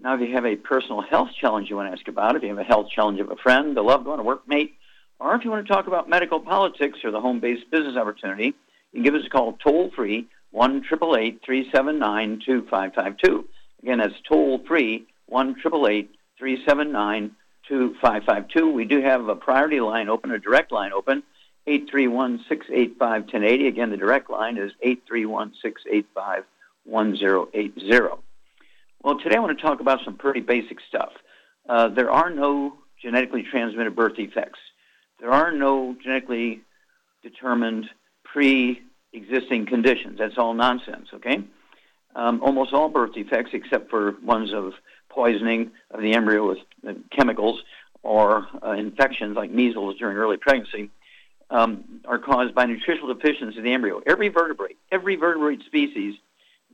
Now, if you have a personal health challenge you want to ask about, if you have a health challenge of a friend, a loved one, a workmate, or if you want to talk about medical politics or the home-based business opportunity, you can give us a call toll-free, 1-888-379-2552. Again, that's toll-free, 1-888-379-2552. We do have a priority line open, a direct line open, 831-685-1080. Again, the direct line is 831-685-1080. Well, today I want to talk about some pretty basic stuff. Uh, there are no genetically transmitted birth defects. There are no genetically determined pre-existing conditions. That's all nonsense, okay? Um, almost all birth defects, except for ones of poisoning of the embryo with uh, chemicals or uh, infections like measles during early pregnancy, um, are caused by nutritional deficiency in the embryo. Every vertebrate, every vertebrate species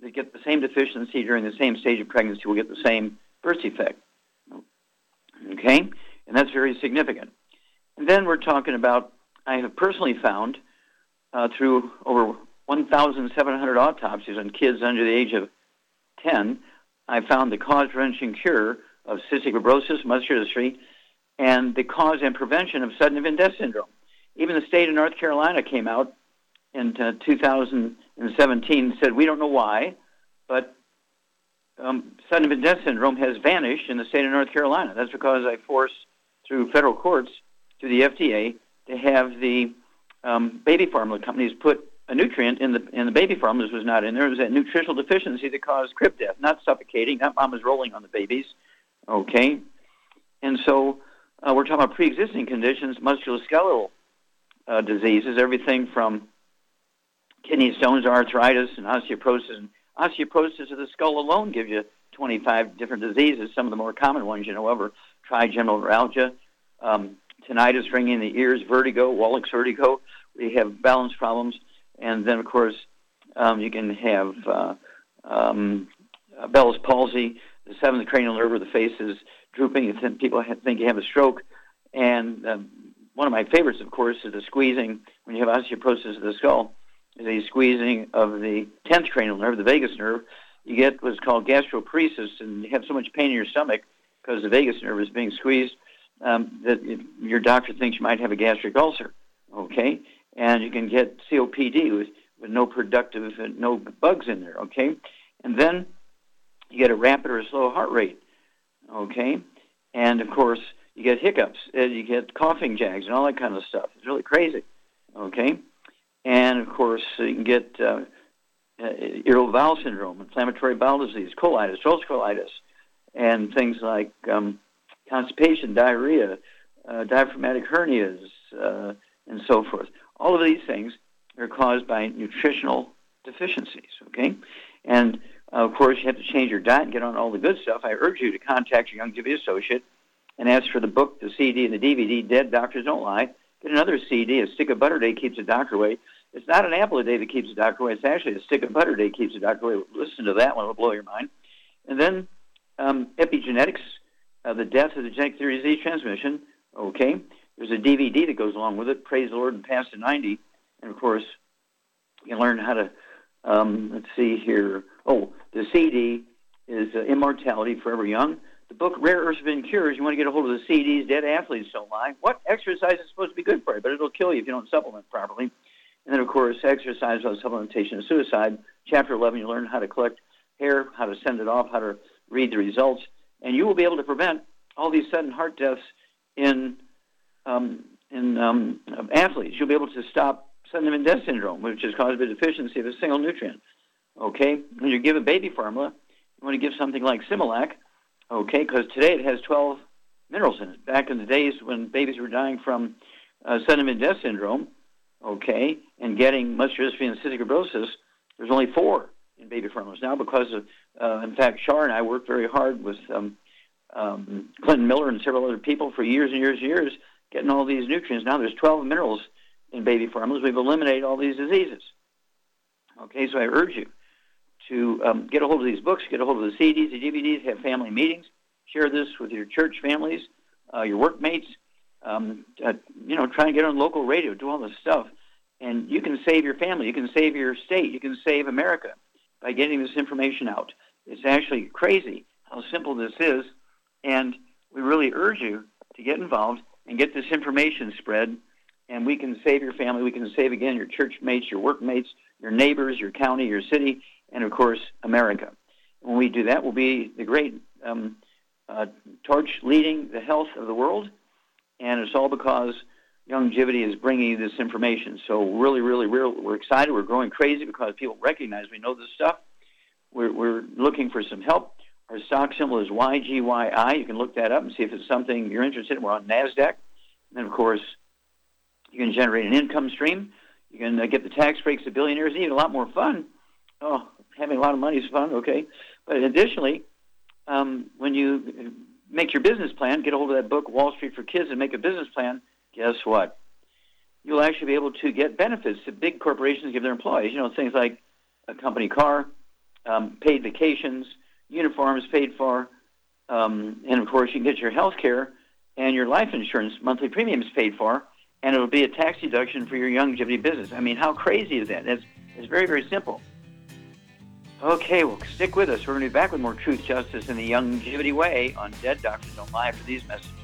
that get the same deficiency during the same stage of pregnancy will get the same birth defect. Okay? And that's very significant. And then we're talking about, I have personally found uh, through over 1,700 autopsies on kids under the age of 10, I found the cause, prevention, cure of cystic fibrosis, muscular dystrophy, and the cause and prevention of sudden infant death syndrome. Even the state of North Carolina came out in uh, 2017 said we don't know why, but um, sudden infant death syndrome has vanished in the state of North Carolina. That's because I forced through federal courts to the FDA to have the um, baby formula companies put a nutrient in the in the baby formula was not in there. It was that nutritional deficiency that caused crib death, not suffocating. That mom was rolling on the babies. Okay, and so uh, we're talking about pre-existing conditions, musculoskeletal uh, diseases, everything from kidney stones, arthritis, and osteoporosis. And osteoporosis of the skull alone gives you 25 different diseases. Some of the more common ones, you know, over trigeminal neuralgia, um, tinnitus, ringing in the ears, vertigo, Wallach's vertigo. We have balance problems, and then of course um, you can have uh, um, Bell's palsy, the seventh cranial nerve of the face is drooping. People think you have a stroke, and um, one of my favorites, of course, is the squeezing when you have osteoporosis of the skull, a squeezing of the 10th cranial nerve, the vagus nerve. You get what's called gastroparesis, and you have so much pain in your stomach because the vagus nerve is being squeezed um, that your doctor thinks you might have a gastric ulcer. Okay, and you can get COPD with, with no productive, uh, no bugs in there. Okay, and then you get a rapid or a slow heart rate. Okay, and of course you get hiccups, and you get coughing jags, and all that kind of stuff. It's really crazy. Okay, and of course you can get uh, uh, irritable bowel syndrome, inflammatory bowel disease, colitis, ulcerative colitis, and things like um, constipation, diarrhea, uh, diaphragmatic hernias, uh, and so forth. All of these things are caused by nutritional deficiencies. Okay, and uh, of course you have to change your diet and get on all the good stuff. I urge you to contact your Young Youngevity associate and ask for the book, the CD, and the DVD, Dead Doctors Don't Lie. Get another CD, A Stick of Butter Day Keeps the Doctor Away. It's not an apple a day that keeps the doctor away. It's actually a stick of butter a day keeps the doctor away. Listen to that one; it'll blow your mind. And then um, epigenetics, uh, the death of the genetic theory of disease transmission. Okay, there's a DVD that goes along with it. Praise the Lord and Pass the 90. And of course, you can learn how to. Um, let's see here. Oh, the CD is uh, Immortality Forever Young. The book Rare Earths Been Cures, you want to get a hold of the CDs, Dead Athletes Don't Lie. What exercise is supposed to be good for you, but it'll kill you if you don't supplement properly. And then, of course, Exercise without Supplementation of Suicide. Chapter 11, you learn how to collect hair, how to send it off, how to read the results, and you will be able to prevent all these sudden heart deaths in um, in um, athletes. You'll be able to stop sudden infant death syndrome, which is caused by deficiency of a single nutrient. Okay, when you give a baby formula, you want to give something like Similac. Okay, because today it has 12 minerals in it. Back in the days when babies were dying from uh, sudden death syndrome, okay, and getting muscular and cystic fibrosis, there's only four in baby formulas now because of, uh, in fact, Shar and I worked very hard with um, um, Clinton Miller and several other people for years and years and years getting all these nutrients. Now there's 12 minerals in baby formulas. We've eliminated all these diseases. Okay, so I urge you to um, get a hold of these books, get a hold of the CDs, the DVDs, have family meetings, share this with your church families, uh, your workmates. Um, uh, you know, try and get on local radio, do all this stuff, and you can save your family, you can save your state, you can save America by getting this information out. It's actually crazy how simple this is, and we really urge you to get involved and get this information spread, and we can save your family. We can save again your church mates, your workmates, your neighbors, your county, your city, and of course America. When we do that, we'll be the great um, uh, torch leading the health of the world, and it's all because Youngevity is bringing you this information. So really, really, really, we're excited. We're growing crazy because people recognize we know this stuff. We're, we're looking for some help. Our stock symbol is YGYI. You can look that up and see if it's something you're interested in. We're on NASDAQ. And of course, you can generate an income stream. You can uh, get the tax breaks of billionaires, even a lot more fun. Oh, having a lot of money is fun, okay. But additionally, um, when you make your business plan, get a hold of that book, Wall Street for Kids, and make a business plan, guess what? You'll actually be able to get benefits that big corporations give their employees. You know, things like a company car, um, paid vacations, uniforms paid for, um, and of course you can get your health care and your life insurance monthly premiums paid for, and it'll be a tax deduction for your Youngevity business. I mean, how crazy is that? It's, it's very, very simple. Okay, well, stick with us. We're going to be back with more truth, justice, and the Youngevity way on Dead Doctors Don't Lie for these messages.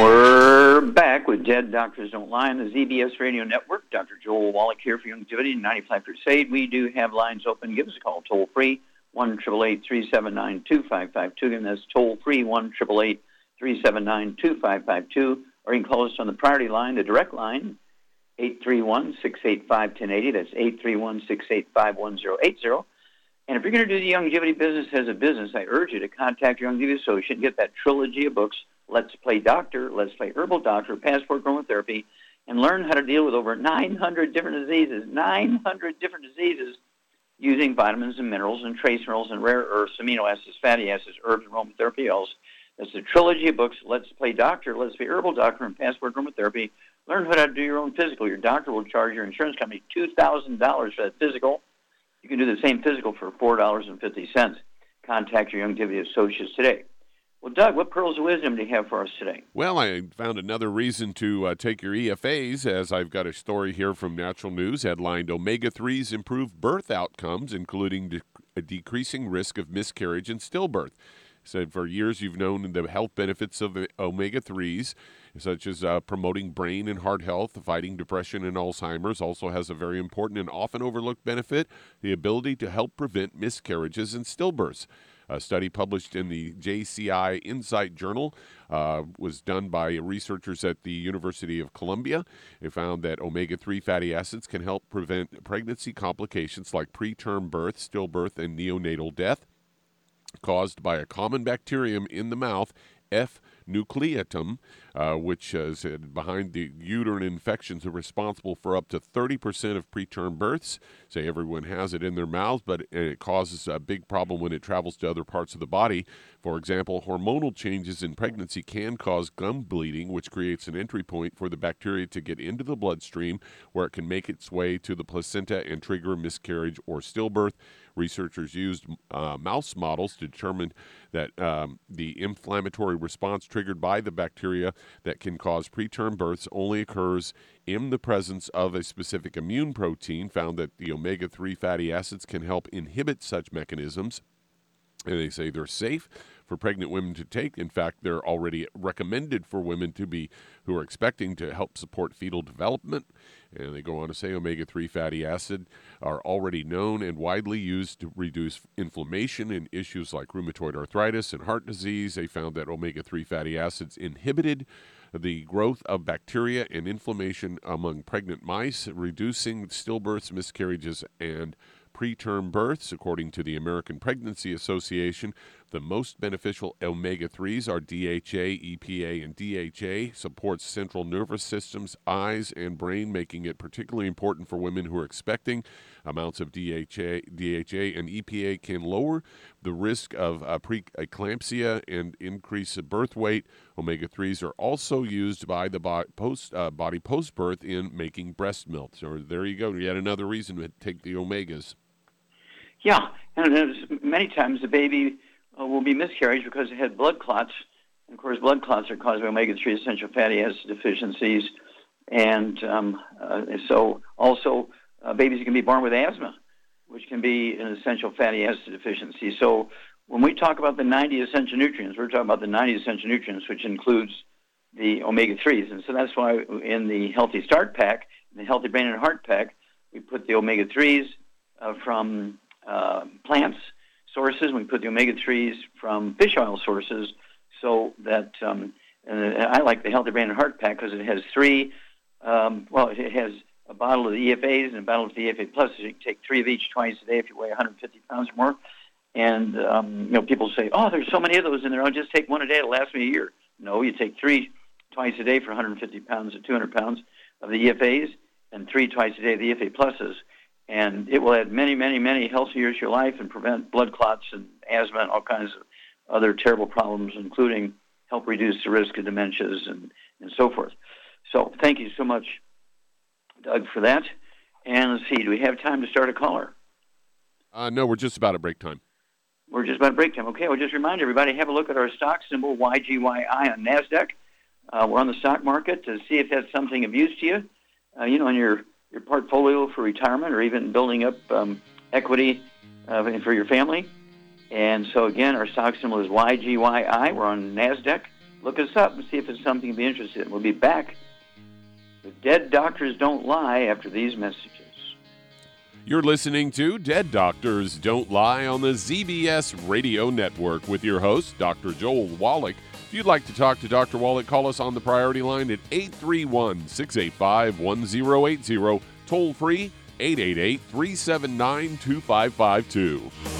Word with Dead Doctors Don't Lie on the ZBS Radio Network. Dr. Joel Wallach here for Youngevity 95 Crusade. We do have lines open. Give us a call toll free, 1 379 2552. Again, that's toll free, 1 379 2552. Or you can call us on the priority line, the direct line, 831 685 1080. That's 831 685 1080. And if you're going to do the Youngevity business as a business, I urge you to contact your Youngevity associate and get that trilogy of books Let's Play Doctor, Let's Play Herbal Doctor, Passport Aromatherapy, and learn how to deal with over 900 different diseases, 900 different diseases using vitamins and minerals and trace minerals and rare earths, amino acids, fatty acids, herbs, and aromatherapy oils. That's the trilogy of books, Let's Play Doctor, Let's Play Herbal Doctor, and Passport Aromatherapy. Learn how to do your own physical. Your doctor will charge your insurance company $2,000 for that physical. You can do the same physical for $4.50. Contact your Youngevity associates today. Well, Doug, what pearls of wisdom do you have for us today? Well, I found another reason to uh, take your EFAs, as I've got a story here from Natural News headlined Omega 3s improve birth outcomes, including de- a decreasing risk of miscarriage and stillbirth. Said for years you've known the health benefits of omega 3s, such as uh, promoting brain and heart health, fighting depression and Alzheimer's. Also has a very important and often overlooked benefit the ability to help prevent miscarriages and stillbirths. A study published in the JCI Insight Journal uh, was done by researchers at the University of Columbia. They found that omega 3 fatty acids can help prevent pregnancy complications like preterm birth, stillbirth, and neonatal death caused by a common bacterium in the mouth, F nucleatum, uh, which is behind the uterine infections are responsible for up to 30% of preterm births. Say everyone has it in their mouths, but it causes a big problem when it travels to other parts of the body. For example, hormonal changes in pregnancy can cause gum bleeding, which creates an entry point for the bacteria to get into the bloodstream where it can make its way to the placenta and trigger miscarriage or stillbirth. Researchers used uh, mouse models to determine that um, the inflammatory response triggered by the bacteria that can cause preterm births only occurs in the presence of a specific immune protein, found that the omega 3 fatty acids can help inhibit such mechanisms. And they say they're safe for pregnant women to take. In fact, they're already recommended for women to be who are expecting to help support fetal development. And they go on to say omega 3 fatty acid are already known and widely used to reduce inflammation in issues like rheumatoid arthritis and heart disease. They found that omega 3 fatty acids inhibited the growth of bacteria and inflammation among pregnant mice, reducing stillbirths, miscarriages, and preterm births. According to the American Pregnancy Association, the most beneficial omega 3s are DHA, EPA, and DHA, supports central nervous systems, eyes, and brain, making it particularly important for women who are expecting. Amounts of DHA, DHA and EPA can lower the risk of uh, preeclampsia and increase birth weight. Omega 3s are also used by the body post, uh, body post birth in making breast milk. So there you go, yet another reason to take the omegas. Yeah, and many times the baby uh, will be miscarriage because it had blood clots. And of course, blood clots are caused by omega-3 essential fatty acid deficiencies. And um, uh, so also uh, babies can be born with asthma, which can be an essential fatty acid deficiency. So when we talk about the 90 essential nutrients, we're talking about the 90 essential nutrients, which includes the omega-3s. And so that's why in the Healthy Start pack, the Healthy Brain and Heart pack, we put the omega-3s uh, from uh, plants sources. We put the omega-3s from fish oil sources so that, um, and I like the Healthy Brain and Heart Pack because it has three, um, well, it has a bottle of the EFAs and a bottle of the EFA Plus. You can take three of each twice a day if you weigh 150 pounds or more. And, um, you know, people say, oh, there's so many of those in there. I'll just take one a day. It'll last me a year. No, you take three twice a day for 150 pounds to 200 pounds of the EFAs and three twice a day of the EFA Pluses and it will add many, many, many healthy years to your life and prevent blood clots and asthma and all kinds of other terrible problems, including help reduce the risk of dementias and, and so forth. So thank you so much, Doug, for that. And let's see, do we have time to start a caller? Uh, no, we're just about at break time. We're just about at break time. Okay, well, just remind everybody, have a look at our stock symbol, YGYI, on NASDAQ. Uh, we're on the stock market to see if that's something of use to you. Uh, you know, in your your portfolio for retirement or even building up um, equity uh, for your family. And so again, our stock symbol is YGYI. We're on NASDAQ. Look us up and see if it's something you'd be interested in. We'll be back The dead doctors don't lie after these messages. You're listening to Dead Doctors Don't Lie on the ZBS Radio Network with your host, Dr. Joel Wallach. If you'd like to talk to Dr. Wallach, call us on the priority line at 831 685 1080, toll free 888 379 2552.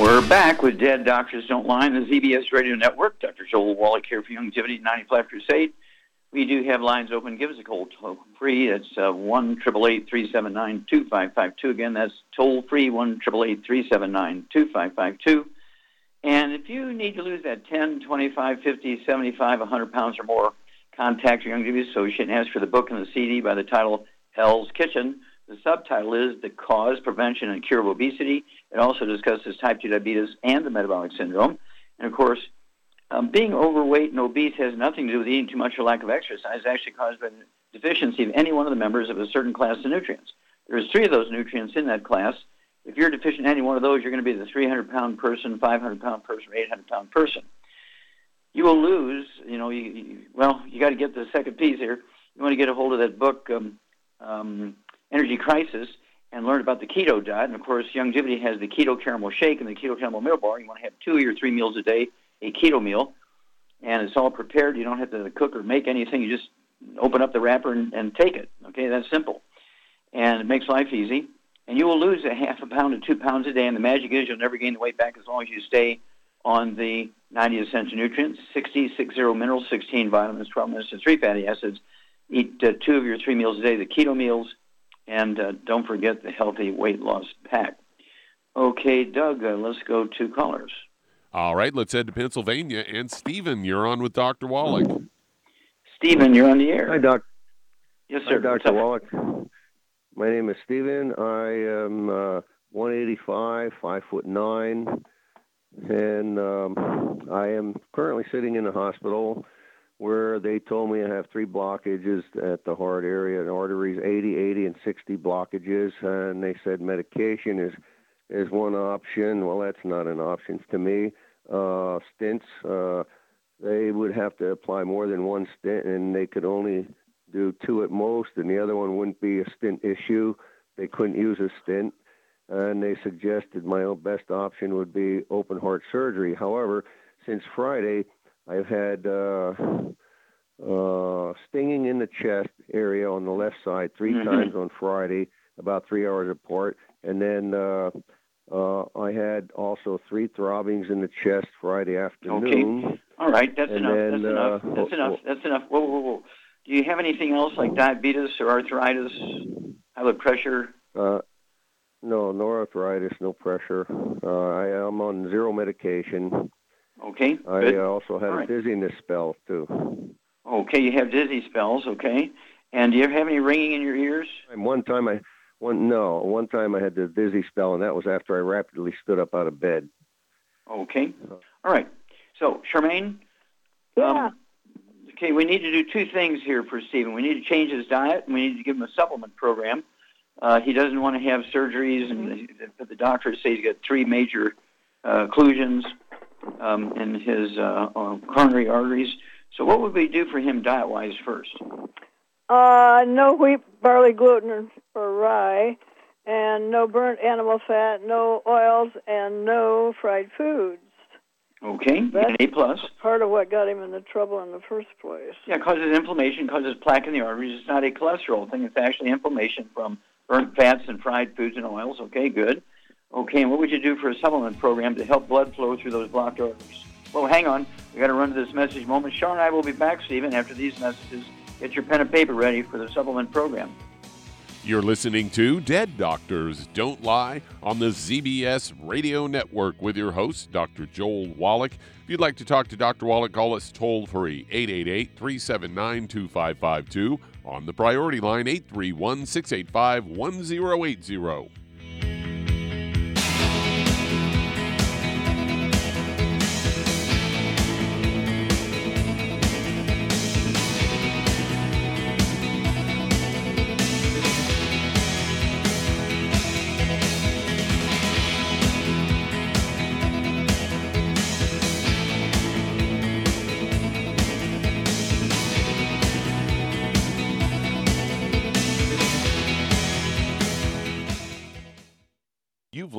We're back with Dead Doctors Don't Lie on the ZBS Radio Network. Dr. Joel Wallach here for Youngevity 95 Crusade. We do have lines open. Give us a call toll free. It's uh, 1 379 2552. Again, that's toll free 1 379 2552. And if you need to lose that 10, 25, 50, 75, 100 pounds or more, contact your Youngevity associate and ask for the book and the CD by the title Hell's Kitchen. The subtitle is The Cause, Prevention, and Cure of Obesity. It also discusses type 2 diabetes and the metabolic syndrome. And of course, um, being overweight and obese has nothing to do with eating too much or lack of exercise. It's actually caused by deficiency of any one of the members of a certain class of nutrients. There's three of those nutrients in that class. If you're deficient in any one of those, you're going to be the 300 pound person, 500 pound person, or 800 pound person. You will lose, you know, you, you, well, you got to get the second piece here. You want to get a hold of that book, um, um, Energy Crisis, and learn about the keto diet. And of course, Youngevity has the keto caramel shake and the keto caramel meal bar. You want to have two or three meals a day a keto meal. and it's all prepared. You don't have to cook or make anything. You just open up the wrapper and, and take it. Okay, that's simple, and it makes life easy. And you will lose a half a pound to two pounds a day. And the magic is you'll never gain the weight back as long as you stay on the 90 essential nutrients, 60, 60 minerals, 16 vitamins, 12 minutes, and 3 fatty acids. Eat uh, two of your three meals a day, the keto meals, and uh, don't forget the healthy weight loss pack. Okay, Doug, uh, let's go to callers. All right, let's head to Pennsylvania. And Stephen, you're on with Dr. Wallach. Stephen, you're on the air. Hi, Doc. Yes, sir. Hi, Dr. Wallach. My name is Stephen. I am uh, 185, five foot nine, and um, I am currently sitting in the hospital where they told me I have three blockages at the heart area and arteries, 80, 80, and 60 blockages, and they said medication is is one option. Well, that's not an option to me. Uh, stents, uh, they would have to apply more than one stent, and they could only do two at most, and the other one wouldn't be a stent issue. They couldn't use a stent, and they suggested my best option would be open heart surgery. However, since Friday, I've had uh, uh, stinging in the chest area on the left side 3 Mhm. times on Friday, about three hours apart, and then uh, uh, I had also three throbbings in the chest Friday afternoon. Okay, All right, that's And enough. then, that's enough. uh, That's wh- enough. That's enough. Whoa, whoa, whoa. Do you have anything else like diabetes or arthritis, high blood pressure? Uh, no, no arthritis, no pressure. Uh, I am on zero medication. Okay, I good. uh, also had All a right. dizziness spell too. Okay, you have dizzy spells. Okay, and do you ever have any ringing in your ears? And one time I, one no, one time I had the dizzy spell, and that was after I rapidly stood up out of bed. Okay, all right. So, Charmaine. Yeah. Um, okay, we need to do two things here for Stephen. We need to change his diet, and we need to give him a supplement program. Uh, he doesn't want to have surgeries, and the, the doctors say he's got three major uh, occlusions um, in his uh, uh, coronary arteries. So, what would we do for him diet-wise first? Uh, no wheat, barley, gluten, or rye, and no burnt animal fat, no oils, and no fried foods. Okay, an That's- A plus. Part of what got him in the trouble in the first place. Yeah, it causes inflammation, causes plaque in the arteries. It's not a cholesterol thing. It's actually inflammation from burnt fats and fried foods and oils. Okay, good. Okay, and what would you do for a supplement program to help blood flow through those blocked arteries? Well, hang on. We got to run to this message moment. Sean and I will be back, Stephen, after these messages. Get your pen and paper ready for the supplement program. You're listening to Dead Doctors Don't Lie on the ZBS Radio Network with your host, Dr. Joel Wallach. If you'd like to talk to Dr. Wallach, call us toll free 888 379 2552 on the priority line 831 685 1080.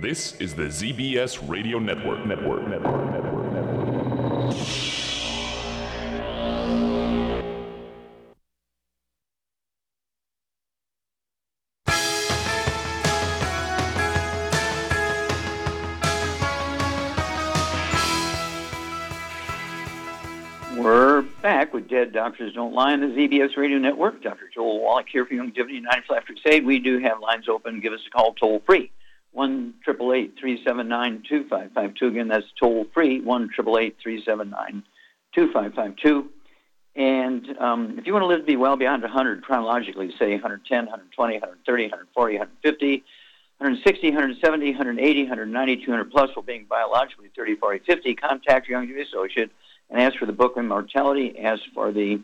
This is the ZBS Radio Network. Network. Network. Network. Network. We're back with Dead Doctors Don't Lie on the ZBS Radio Network. Dr. Joel Wallach here for Youngevity United Flat Crusade. We do have lines open. Give us a call toll free one triple eight three seven nine two five five two. Again, that's toll free one triple eight three seven nine two five five two. And um, if you want to live to be well beyond 100 chronologically, say 110, 120, 130, 140, 150, 160, 170, 180, 190, 200 plus, while being biologically 30, 40, 50, contact your young associate and ask for the book Immortality, ask for the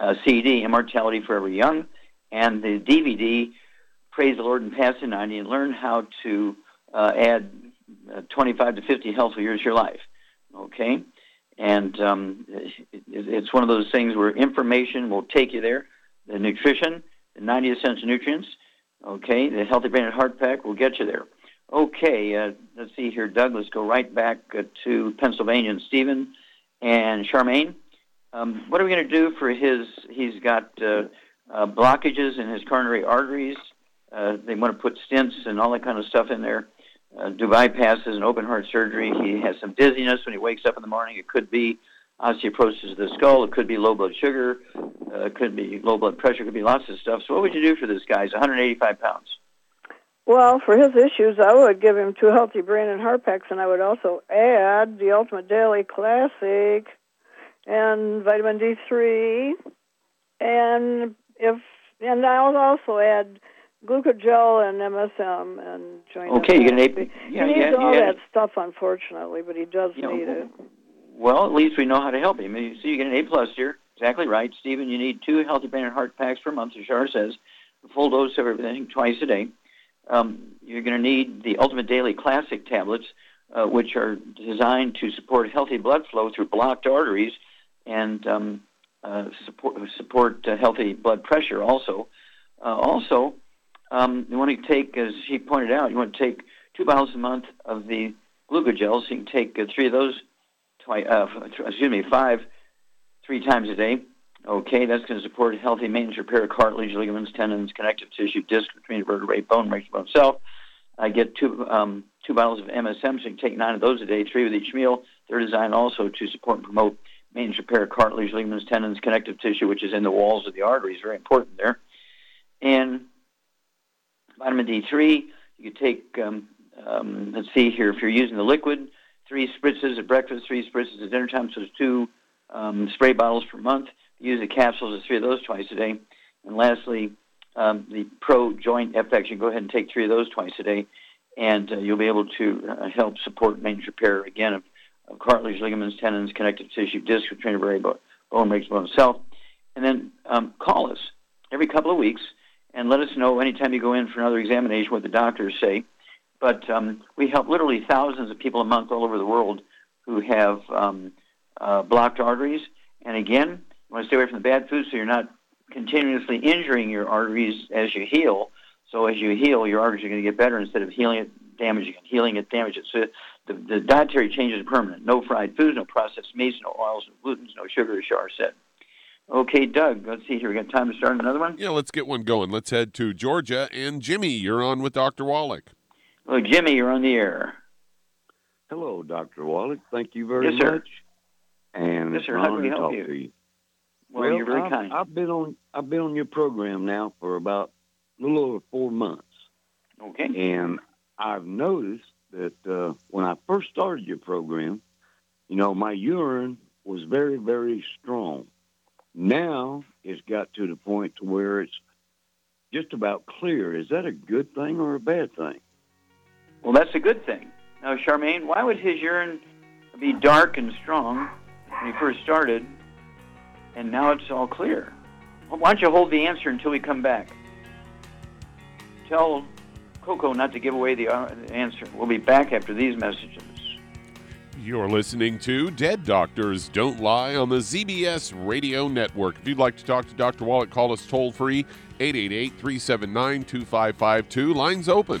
uh, CD Immortality Forever Young, and the DVD praise the Lord and pass the 90 and learn how to uh, add uh, 25 to 50 healthy years to your life. Okay? And um, it, it's one of those things where information will take you there. The nutrition, the 90 essential nutrients, okay, the Healthy Brain and Heart Pack will get you there. Okay, uh, let's see here, Doug. Let's go right back uh, to Pennsylvania and Stephen and Charmaine. Um, what are we going to do for his? He's got uh, uh, blockages in his coronary arteries. Uh, they want to put stents and all that kind of stuff in there. Uh, do bypasses and open heart surgery. He has some dizziness when he wakes up in the morning. It could be osteoporosis of the skull. It could be low blood sugar. Uh, it could be low blood pressure. It could be lots of stuff. So what would you do for this guy? He's 185 pounds. Well, for his issues, I would give him two healthy brain and heart packs, and I would also add the Ultimate Daily Classic and vitamin D3, and if and I'll also add glucogel and MSM and joint. Okay, you can AP. Yeah, he needs yeah, all yeah. that stuff, unfortunately, but he does you need know, it. Well, at least we know how to help him. So you get an A plus here. Exactly right, Stephen. You need two healthy brain and heart packs per month, as Shar says. A full dose of everything twice a day. Um, you're going to need the Ultimate Daily Classic tablets, uh, which are designed to support healthy blood flow through blocked arteries and um, uh, support support uh, healthy blood pressure. Also, uh, also um, you want to take, as he pointed out, you want to take two bottles a month of the glucogels. You can take uh, three of those, twice, uh, excuse me, five, three times a day. Okay, that's going to support healthy maintenance, repair of cartilage, ligaments, tendons, connective tissue, disc between vertebrae, bone, makes bone itself. I get two um, two bottles of MSM, so you can take nine of those a day, three with each meal. They're designed also to support and promote maintenance, repair of cartilage, ligaments, tendons, connective tissue, which is in the walls of the arteries. Very important there. And Vitamin D3, you take, um, um, let's see here, if you're using the liquid, three spritzes at breakfast, three spritzes at dinner time, so it's two um, spray bottles per month. Use the capsules, three of those twice a day. And lastly, um, the Pro Joint FX, you go ahead and take three of those twice a day. and uh, you'll be able to uh, help support maintenance repair again of, of cartilage, ligaments, tendons, connective tissue, disc, retrainer bone, bone breaks bone itself. And then um, call us every couple of weeks and let us know anytime you go in for another examination what the doctors say. But um, we help literally thousands of people a month all over the world who have um, uh, blocked arteries. And again, you want to stay away from the bad food so you're not continuously injuring your arteries as you heal. So as you heal, your arteries are going to get better instead of healing it, damaging it, healing it, damaging it. So the, the dietary changes are permanent. No fried foods, no processed meats, no oils, no glutens, no sugar, as Shar said. Okay, Doug, let's see here. We got time to start another one? Yeah, let's get one going. Let's head to Georgia. And Jimmy, you're on with Dr. Wallach. Hello, Jimmy, you're on the air. Hello, Dr. Wallach. Thank you very yes, sir. much. And yes, sir. How can we help talk you? to you. Well, you're very I've, kind. I've been on I've been on your program now for about a little over four months, Okay. and I've noticed that uh, when I first started your program, you know, my urine was very very strong. Now it's got to the point to where it's just about clear. Is that a good thing or a bad thing? Well, that's a good thing. Now, Charmaine, why would his urine be dark and strong when he first started, and now it's all clear? Why don't you hold the answer until we come back? Tell Coco not to give away the uh, answer. We'll be back after these messages. You're listening to Dead Doctors Don't Lie on the ZBS Radio Network. If you'd like to talk to Dr. Wallach, call us toll free 888 379 2552. Lines open.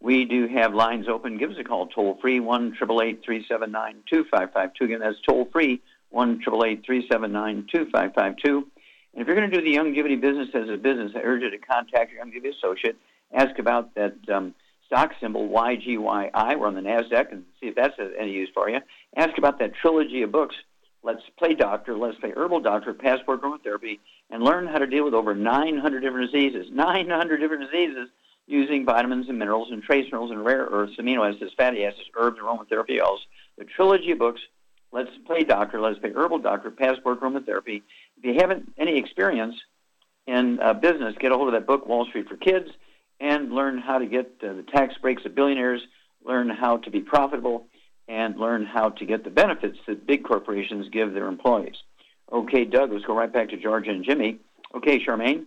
We do have lines open. Give us a call toll free, 1 379 2552. Again, that's toll free, 1 379 2552. And if you're going to do the Youngevity business as a business, I urge you to contact your Youngevity associate. Ask about that um, stock symbol, YGYI. We're on the NASDAQ and see if that's any use for you. Ask about that trilogy of books, Let's Play Doctor, Let's Play Herbal Doctor, Passport Aromatherapy, and learn how to deal with over 900 different diseases. 900 different diseases using vitamins and minerals and trace minerals and rare earths, amino acids, fatty acids, herbs, aromatherapy oils. The trilogy of books, Let's Play Doctor, Let's Play Herbal Doctor, Passport Aromatherapy. If you haven't any experience in uh, business, get a hold of that book, Wall Street for Kids, and learn how to get uh, the tax breaks of billionaires, learn how to be profitable, and learn how to get the benefits that big corporations give their employees. Okay, Doug, let's go right back to Georgia and Jimmy. Okay, Charmaine,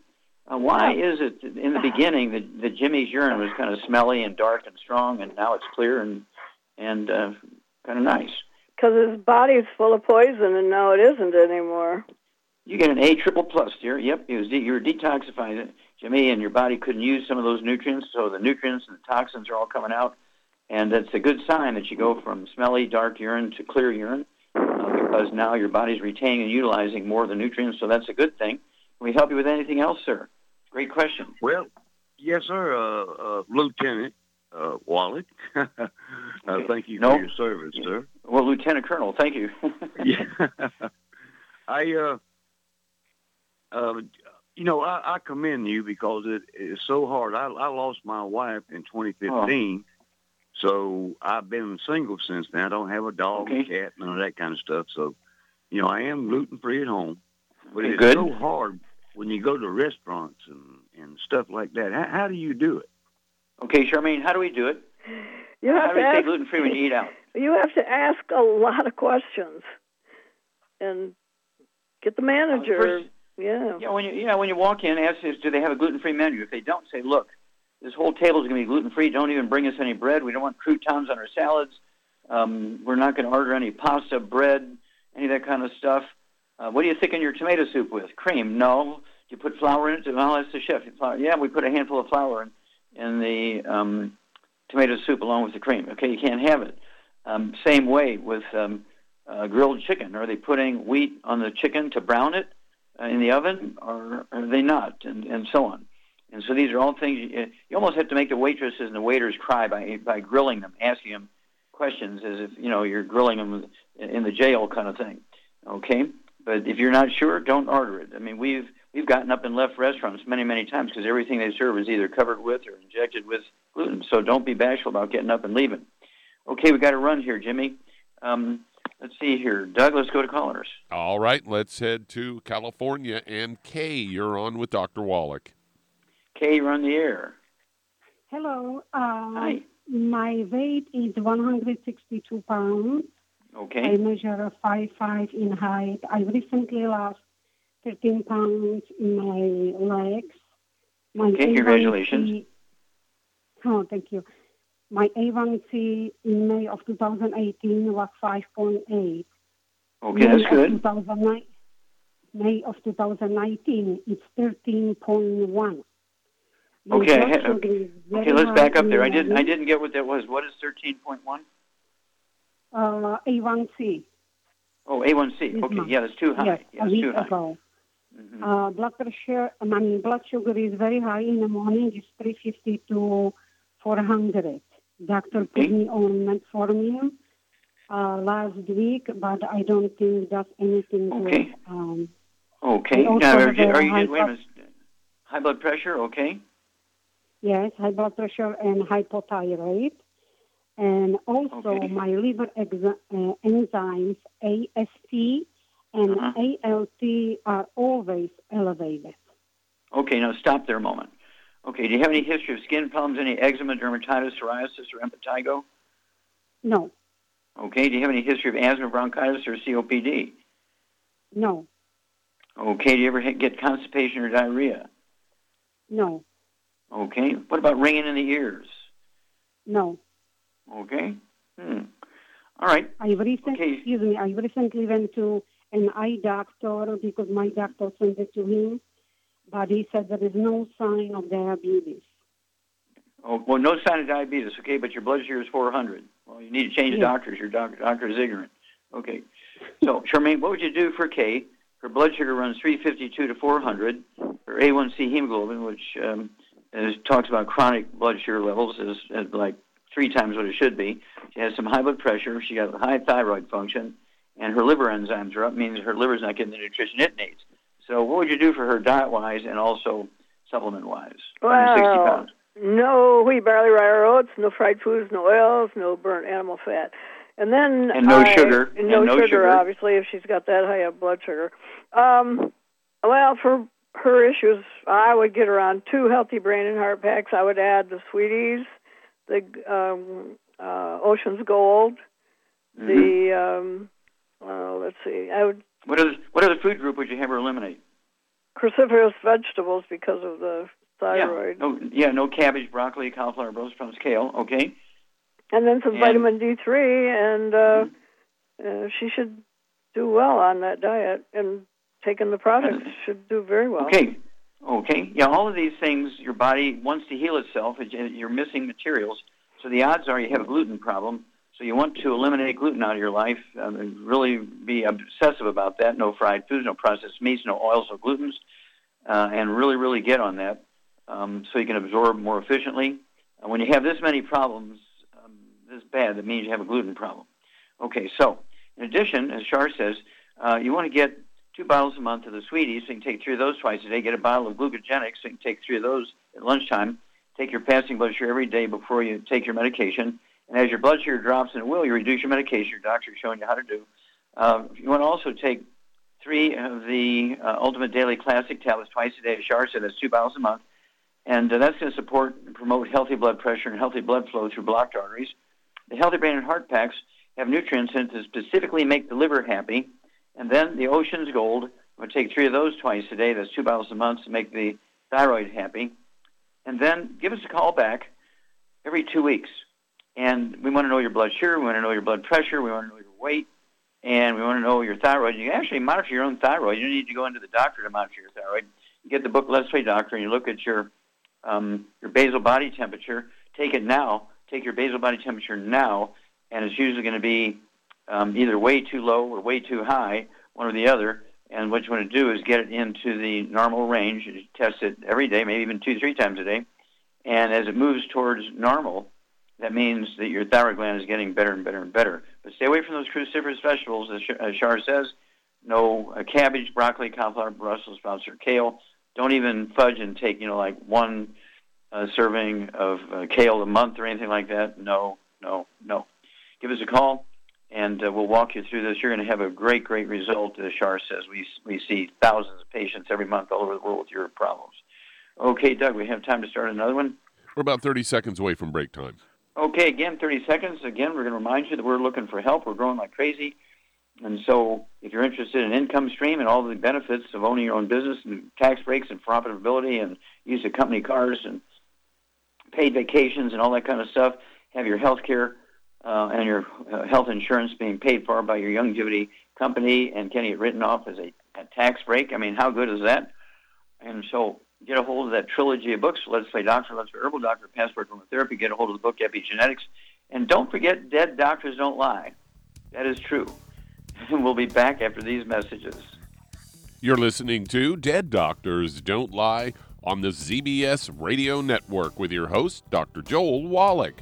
uh, why is it in the beginning that, that Jimmy's urine was kind of smelly and dark and strong, and now it's clear and and uh, kind of nice? Because his body's full of poison, and now it isn't anymore. You get an A triple plus, dear. Yep, it was de- you were detoxifying it, Jimmy, and your body couldn't use some of those nutrients, so the nutrients and the toxins are all coming out, and that's a good sign that you go from smelly, dark urine to clear urine, uh, because now your body's retaining and utilizing more of the nutrients, so that's a good thing. Can we help you with anything else, sir? Great question. Well, yes, sir, uh, uh, Lieutenant uh, Wallach. uh, thank you No. for your service, sir. Well, Lieutenant Colonel, thank you. yeah. I, uh, uh, you know, I, I commend you because it is so hard. I, I lost my wife in 2015, so I've been single since then. I don't have a dog, Okay. a cat, none of that kind of stuff. So, you know, I am gluten free at home, but it's good. so hard when you go to restaurants and and stuff like that. How, how do you do it? okay, Charmaine, how do we do it? You how have do to we stay ask, gluten free when you eat out? you have to ask a lot of questions, and get the manager. first- yeah. Yeah, when you yeah when you walk in, ask is do they have a gluten free menu? If they don't, say, look, this whole table is going to be gluten free. Don't even bring us any bread. We don't want croutons on our salads. Um, we're not going to order any pasta, bread, any of that kind of stuff. Uh, what do you thicken your tomato soup with? Cream? No. Do you put flour in it? Well, that's the chef. Yeah, we put a handful of flour in, in the um, tomato soup along with the cream. Okay, you can't have it. Um, same way with um, uh, grilled chicken. Are they putting wheat on the chicken to brown it uh, in the oven, or are they not? And, and so on. And so these are all things you, you almost have to make the waitresses and the waiters cry by by grilling them, asking them questions as if you know you're grilling them in the jail kind of thing. Okay, but if you're not sure, don't order it. I mean, we've we've gotten up and left restaurants many many times because everything they serve is either covered with or injected with gluten. So don't be bashful about getting up and leaving. Okay, we got to run here, Jimmy. Um, let's see here, Doug. Let's go to callers. All right, let's head to California. And Kay, you're on with Dr. Wallach. Kay, you're on the air. Hello. Uh, Hi. My weight is 162 pounds. I Okay. measure 5'5 in height. I recently lost 13 pounds in my legs. My Okay, A1C congratulations. Oh, thank you. My A1C in May of 2018 was 5.8. Okay, May that's good. 2009, May of 2019, it's 13.1. My Okay, I blood ha- sugar is very Okay, let's back up there. I didn't I didn't get what that was. What is thirteen point one? Uh, A1C. Oh, A1C. This Okay, month. yeah, that's too high. Yes, yeah, a week too high. ago. Mhm. Uh, blood pressure, I mean, blood sugar is very high in the morning. It's 350 to 400. Doctor put me on metformin uh, last week, but I don't think that's anything Okay. good. Um, Okay. Now, are you, are you high blood- High blood pressure. Okay. yes, high blood pressure and hypothyroid. And also Okay. my liver exa- uh, enzymes, AST and Uh-huh. ALT, are always elevated. Okay. Now stop there a moment. Okay. Do you have any history of skin problems, any eczema, dermatitis, psoriasis, or impetigo? No, Okay. Do you have any history of asthma, bronchitis, or COPD? no, Okay. Do you ever get constipation or diarrhea? no, Okay. What about ringing in the ears? no. Okay. Hmm. All right. I recently, Okay. excuse me, I recently went to an eye doctor because my doctor sent it to him, but he said there is no sign of diabetes. Oh, well, no sign of diabetes, okay, but your blood sugar is 400. Well, you need to change Yeah. doctors. Your doc- doctor is ignorant. Okay. So, Charmaine, what would you do for Kay? Her blood sugar runs 352 to 400. Her A1C hemoglobin, which um, is, talks about chronic blood sugar levels, is, is like three times what it should be. She has some high blood pressure. She got high thyroid function, and her liver enzymes are up, means her liver's not getting the nutrition it needs. So, what would you do for her diet-wise and also supplement-wise? 160 Well, no wheat, barley, rye, or oats, no fried foods, no oils, no burnt animal fat. And then And no I- sugar, and and no, no sugar. obviously, if she's got that high of blood sugar. Um, well, for her issues, I would get her on two healthy brain and heart packs. I would add the sweeties, the um, uh, Ocean's Gold, Mm-hmm. The um, uh, let's see, I would What other what other food group would you have her eliminate? cruciferous vegetables because of the thyroid, Yeah, no, yeah, no cabbage, broccoli, cauliflower, Brussels sprouts, kale. Okay. and then some And- vitamin D3, and uh, uh, she should do well on that diet and taking the products should do very well. Okay. Okay. Yeah, all of these things, your body wants to heal itself. You're missing materials. So the odds are you have a gluten problem. So you want to eliminate gluten out of your life. Um, and really be obsessive about that. No fried foods, no processed meats, no oils, no glutens. Uh, and really, really get on that um, so you can absorb more efficiently. Uh, when you have this many problems, um, this bad, that means you have a gluten problem. Okay, so in addition, as Shar says, uh, you want to get two bottles a month of the sweeties. So you can take three of those twice a day. Get a bottle of glucogenics. So you can take three of those at lunchtime. Take your fasting blood sugar every day before you take your medication. And as your blood sugar drops, and it will, you reduce your medication. Your doctor is showing you how to do. Uh, you want to also take three of the uh, Ultimate Daily Classic tablets twice a day. As Shar said, that's two bottles a month. And uh, that's going to support and promote healthy blood pressure and healthy blood flow through blocked arteries. The Healthy Brain and Heart Packs have nutrients in it to specifically make the liver happy. And then the Ocean's Gold, I'm going to take three of those twice a day. That's two bottles a month to make the thyroid happy. And then give us a call back every two weeks. And we want to know your blood sugar. We want to know your blood pressure. We want to know your weight. And we want to know your thyroid. You actually monitor your own thyroid. You don't need to go into the doctor to monitor your thyroid. You get the book Let's Play Doctor, and you look at your um, your basal body temperature. Take it now. Take your basal body temperature now, and it's usually going to be um, either way too low or way too high, one or the other. And what you want to do is get it into the normal range. Test it every day, maybe even two, three times a day. And as it moves towards normal, that means that your thyroid gland is getting better and better and better. But stay away from those cruciferous vegetables, as Shar says. No uh, cabbage, broccoli, cauliflower, Brussels sprouts, or kale. Don't even fudge and take, you know, like one uh, serving of uh, kale a month or anything like that. No, no, no. Give us a call, and uh, we'll walk you through this. You're going to have a great, great result. As Shar says, we we see thousands of patients every month all over the world with your problems. Okay, Doug, we have time to start another one. We're about 30 seconds away from break time. Okay, again, 30 seconds. Again, we're going to remind you that we're looking for help. We're growing like crazy. And so if you're interested in income stream and all the benefits of owning your own business and tax breaks and profitability and use of company cars and paid vacations and all that kind of stuff, have your health care uh, and your uh, health insurance being paid for by your Youngevity company and getting it written off as a, a tax break. I mean, how good is that? And so get a hold of that trilogy of books, Let's Play Doctor, Let's Play Herbal Doctor, Passport Therapy. Get a hold of the book Epigenetics. And don't forget, Dead Doctors Don't Lie. That is true. We'll be back after these messages. You're listening to Dead Doctors Don't Lie on the ZBS Radio Network with your host, Dr. Joel Wallach.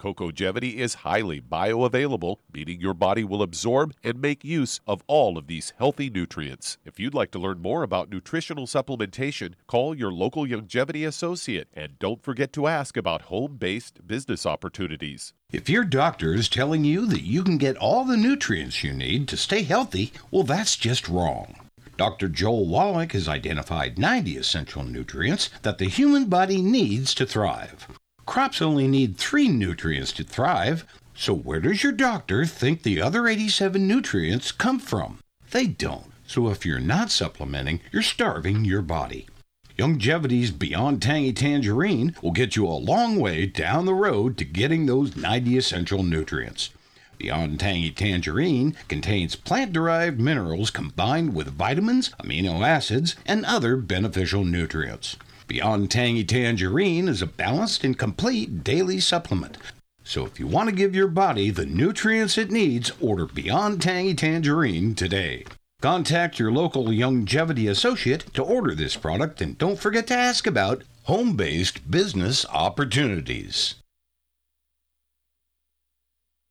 Cocogevity is highly bioavailable, meaning your body will absorb and make use of all of these healthy nutrients. If you'd like to learn more about nutritional supplementation, call your local Youngevity associate and don't forget to ask about home based business opportunities. If your doctor is telling you that you can get all the nutrients you need to stay healthy, well, that's just wrong. Dr. Joel Wallach has identified 90 essential nutrients that the human body needs to thrive. Crops only need three nutrients to thrive, so where does your doctor think the other 87 nutrients come from? They don't. So if you're not supplementing, you're starving your body. Youngevity's Beyond Tangy Tangerine will get you a long way down the road to getting those 90 essential nutrients. Beyond Tangy Tangerine contains plant derived minerals combined with vitamins, amino acids, and other beneficial nutrients. Beyond Tangy Tangerine is a balanced and complete daily supplement. So if you want to give your body the nutrients it needs, order Beyond Tangy Tangerine today. Contact your local Youngevity associate to order this product and don't forget to ask about home based business opportunities.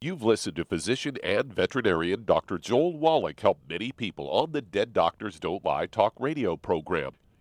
You've listened to physician and veterinarian Dr. Joel Wallach help many people on the Dead Doctors Don't Lie talk radio program.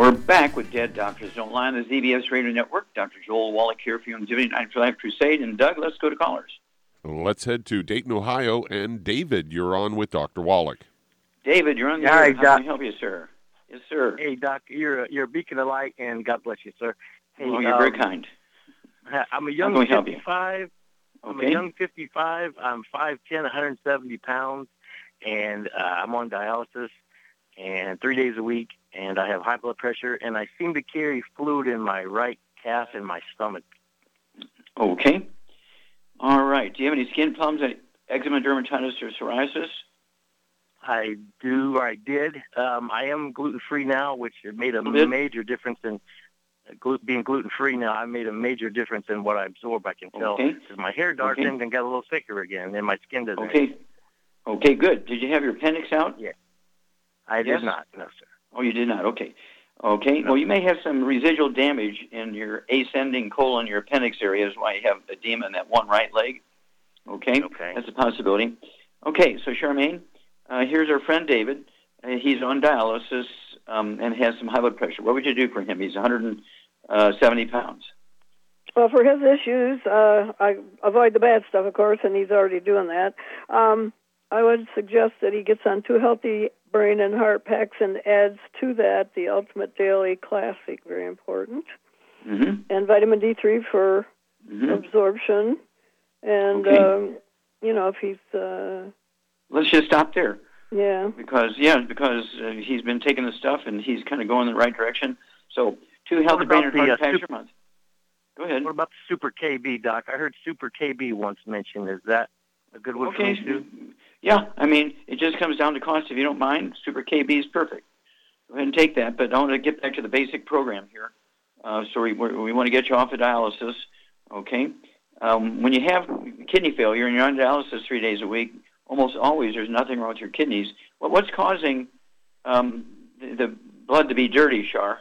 We're back with Dead Doctors Don't Lie on the ZBS Radio Network. Dr. Joel Wallach here for Youngevity Night for Life Crusade. And Doug, let's go to callers. Let's head to Dayton, Ohio. And David, you're on with Dr. Wallach. David, you're on the Hi, air. How Doc. can I help you, sir? Yes, sir. Hey, Doc, you're a, you're a beacon of light, and God bless you, sir. Hey, oh, you're very um, kind. I'm a young can we help you? 55. I'm Okay. a young 55. I'm 5'10", 170 pounds, and uh, I'm on dialysis and three days a week, and I have high blood pressure, and I seem to carry fluid in my right calf and my stomach. Okay. All right. Do you have any skin problems, like eczema, dermatitis, or psoriasis? I do, or I did. Um, I am gluten free now, which made a major difference in uh, being gluten free. Now I made a major difference in what I absorb. I can tell Okay. my hair darkened and got a little thicker again, and my skin doesn't. Okay. Okay, good. Did you have your appendix out? Yeah. I Yes? did not. No, sir. Oh, you did not. Okay. Okay. Well, you may have some residual damage in your ascending colon, your appendix area, is why you have edema in that one right leg. Okay. Okay. That's a possibility. Okay. So, Charmaine, uh, here's our friend David. Uh, he's on dialysis um, and has some high blood pressure. What would you do for him? He's 170 pounds. Well, for his issues, uh, I avoid the bad stuff, of course, and he's already doing that. Um, I would suggest that he gets on two healthy brain and heart packs and adds to that the Ultimate Daily Classic, very important, Mm-hmm. and vitamin D3 for Mhm. absorption. And, Okay. um, you know, if he's, uh, Let's just stop there. yeah. because yeah, because uh, he's been taking the stuff and he's kind of going in the right direction. So two healthy brain about and heart the, uh, packs super- a month. Go ahead. What about the Super KB, Doc? I heard Super KB once mentioned. Is that a good one for Okay. me too? Yeah, I mean it just comes down to cost. If you don't mind, Super KB is perfect. Go ahead and take that. But I want to get back to the basic program here. Uh, so we we want to get you off of dialysis. Okay. Um, when you have kidney failure and you're on dialysis three days a week, almost always there's nothing wrong with your kidneys. Well, what's causing um, the, the blood to be dirty, Shar?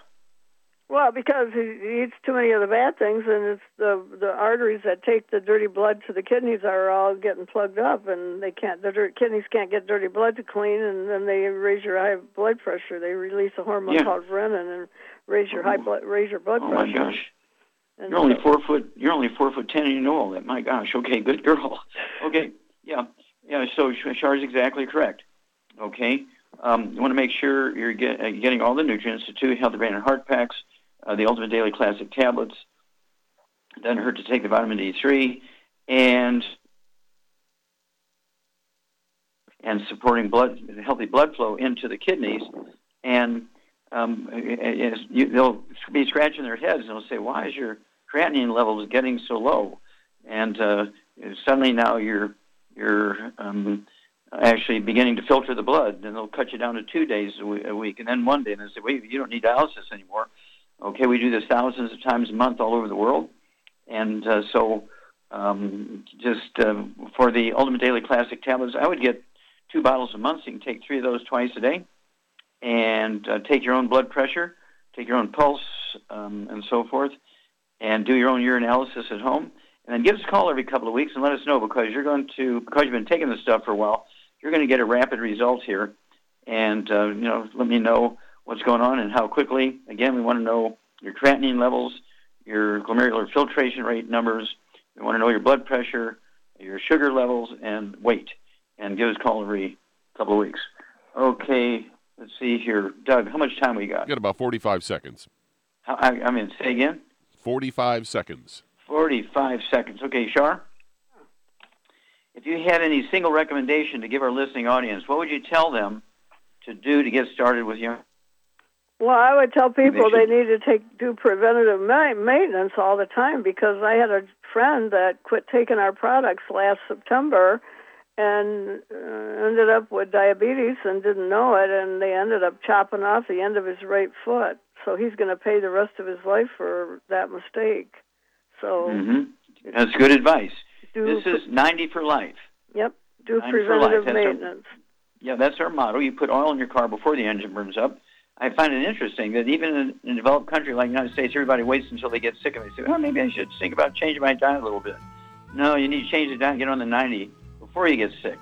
Well, because he eats too many of the bad things, and it's the the arteries that take the dirty blood to the kidneys are all getting plugged up, and they can't the dirt, kidneys can't get dirty blood to clean, and then they raise your high blood pressure. They release a hormone Yeah. called renin and raise your high blood raise your blood Oh my pressure. gosh. And You're only four foot. You're only four foot ten, and you know all that. My gosh. Okay, good girl. Okay, yeah, yeah. So is exactly correct. Okay, um, you want to make sure you're get, uh, getting all the nutrients. The two healthy brain and heart packs, uh, the Ultimate Daily Classic tablets. Doesn't hurt to take the vitamin D3, and and supporting blood healthy blood flow into the kidneys. And um, you, they'll be scratching their heads and they'll say, "Why is your creatinine levels getting so low?" And uh, suddenly now you're you're um, actually beginning to filter the blood, and they'll cut you down to two days a week, and then one day, and they say, "Wait, you don't need dialysis anymore." Okay, we do this thousands of times a month all over the world, and uh, so um, just uh, for the Ultimate Daily Classic tablets, I would get two bottles a month. So you can take three of those twice a day, and uh, take your own blood pressure, take your own pulse, um, and so forth, and do your own urinalysis at home. And then give us a call every couple of weeks and let us know because you're going to because you've been taking this stuff for a while, you're going to get a rapid result here, and uh, you know let me know what's going on and how quickly. Again, we want to know your creatinine levels, your glomerular filtration rate numbers. We want to know your blood pressure, your sugar levels, and weight. And give us a call every couple of weeks. Okay, let's see here, Doug. How much time we got? Got about 45 seconds. How, I, I mean, say again. 45 seconds. 45 seconds. Okay, Shar? If you had any single recommendation to give our listening audience, what would you tell them to do to get started with young? Well, I would tell people They they, need to take do preventative ma- maintenance all the time because I had a friend that quit taking our products last September and uh, ended up with diabetes and didn't know it, and they ended up chopping off the end of his right foot. So he's going to pay the rest of his life for that mistake. So hmm That's good advice. do This is 90 for life. yep, do 90 for life. preventative That's our- maintenance. Yeah, that's our motto. You put oil in your car before the engine burns up. I find it interesting that even in, a developed country like the United States, everybody waits until they get sick and they say, "Oh, maybe I should think about changing my diet a little bit." No, you need to change diet, and get on the 90 before you get sick.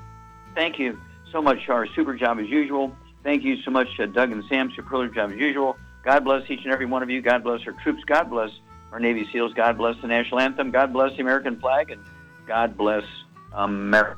Thank you so much, Char. Super job as usual. Thank you so much, uh, Doug and Sam. Superlative job as usual. God bless each and every one of you. God bless our troops. God bless our Navy SEALs. God bless the national anthem. God bless the American flag, and God bless America.